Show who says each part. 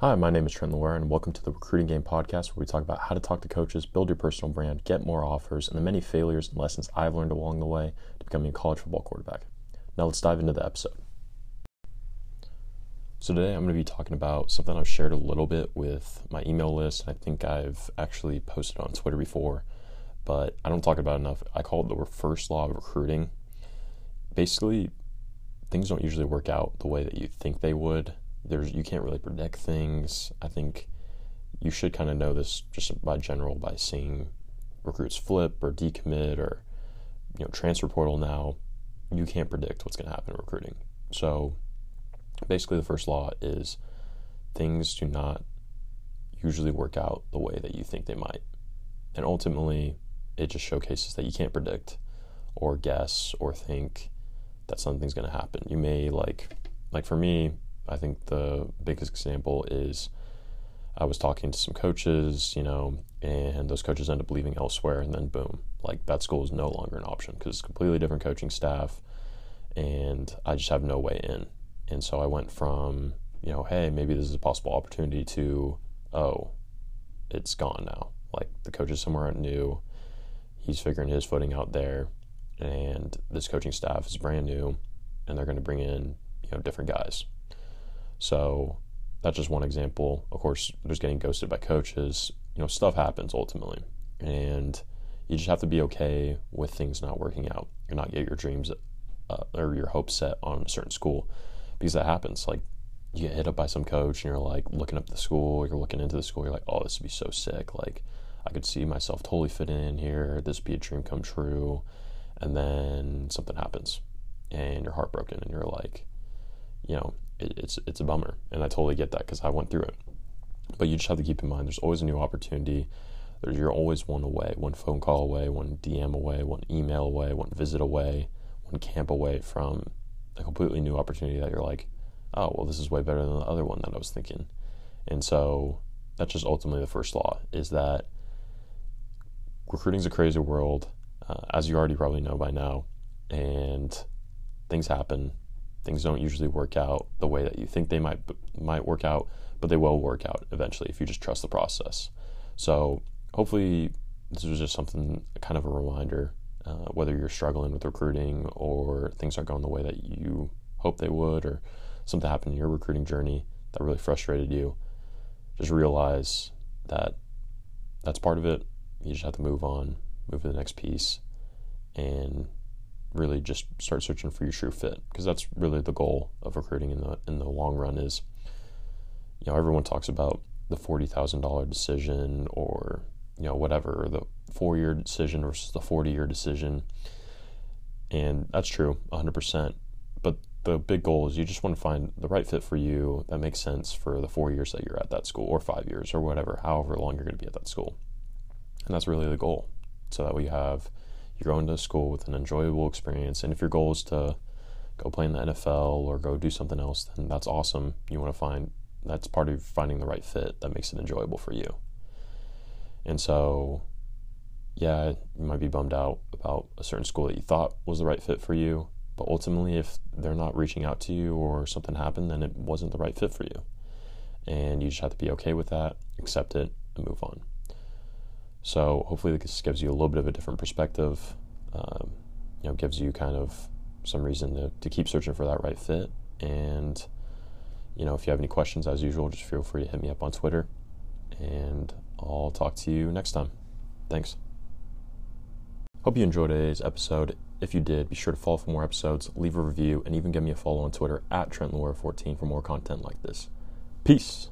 Speaker 1: Hi, my name is Trent Loire, and welcome to the Recruiting Game Podcast, where we talk about how to talk to coaches, build your personal brand, get more offers, and the many failures and lessons I've learned along the way to becoming a college football quarterback. Now, let's dive into the episode. So, today I'm going to be talking about something I've shared a little bit with my email list, and I think I've actually posted on Twitter before, but I don't talk about enough. I call it the first law of recruiting. Basically, things don't usually work out the way that you think they would there's you can't really predict things. I think you should kind of know this just by general by seeing recruits flip or decommit or you know transfer portal now. You can't predict what's going to happen in recruiting. So basically, the first law is things do not usually work out the way that you think they might, and ultimately, it just showcases that you can't predict or guess or think that something's going to happen. You may like like for me, I think the biggest example is I was talking to some coaches, you know, and those coaches end up leaving elsewhere, and then boom, like that school is no longer an option because it's completely different coaching staff, and I just have no way in. And so I went from, you know, hey, maybe this is a possible opportunity to, oh, it's gone now. Like the coach is somewhere new, he's figuring his footing out there, and this coaching staff is brand new, and they're going to bring in, you know, different guys so that's just one example. Of course, there's getting ghosted by coaches. You know, stuff happens ultimately, and you just have to be okay with things not working out. You're not get your dreams uh, or your hopes set on a certain school because that happens. Like you get hit up by some coach, and you're like looking up the school, you're looking into the school, you're like, oh, this would be so sick. Like I could see myself totally fit in here. This would be a dream come true. And then something happens, and you're heartbroken, and you're like, you know, it, it's it's a bummer, and I totally get that because I went through it. But you just have to keep in mind there's always a new opportunity. There's, you're always one away, one phone call away, one DM away, one email away, one visit away, one camp away from a completely new opportunity that you're like, oh well, this is way better than the other one that I was thinking. And so that's just ultimately the first law is that recruiting's a crazy world, uh, as you already probably know by now, and things happen things don't usually work out the way that you think they might might work out, but they will work out eventually if you just trust the process. So hopefully this was just something kind of a reminder, uh, whether you're struggling with recruiting or things aren't going the way that you hope they would, or something happened in your recruiting journey that really frustrated you. Just realize that that's part of it. You just have to move on, move to the next piece, and really just start searching for your true fit because that's really the goal of recruiting in the in the long run is you know everyone talks about the $40,000 decision or you know whatever or the 4-year decision versus the 40-year decision. And that's true 100% but the big goal is you just want to find the right fit for you that makes sense for the 4 years that you're at that school or 5 years or whatever however long you're going to be at that school. And that's really the goal. So that we have you're going to school with an enjoyable experience. And if your goal is to go play in the NFL or go do something else, then that's awesome. You want to find that's part of finding the right fit that makes it enjoyable for you. And so, yeah, you might be bummed out about a certain school that you thought was the right fit for you. But ultimately, if they're not reaching out to you or something happened, then it wasn't the right fit for you. And you just have to be okay with that, accept it, and move on. So hopefully this gives you a little bit of a different perspective. Um, you know, gives you kind of some reason to, to keep searching for that right fit. And you know, if you have any questions, as usual, just feel free to hit me up on Twitter, and I'll talk to you next time. Thanks. Hope you enjoyed today's episode. If you did, be sure to follow for more episodes, leave a review, and even give me a follow on Twitter at Trent 14 for more content like this. Peace.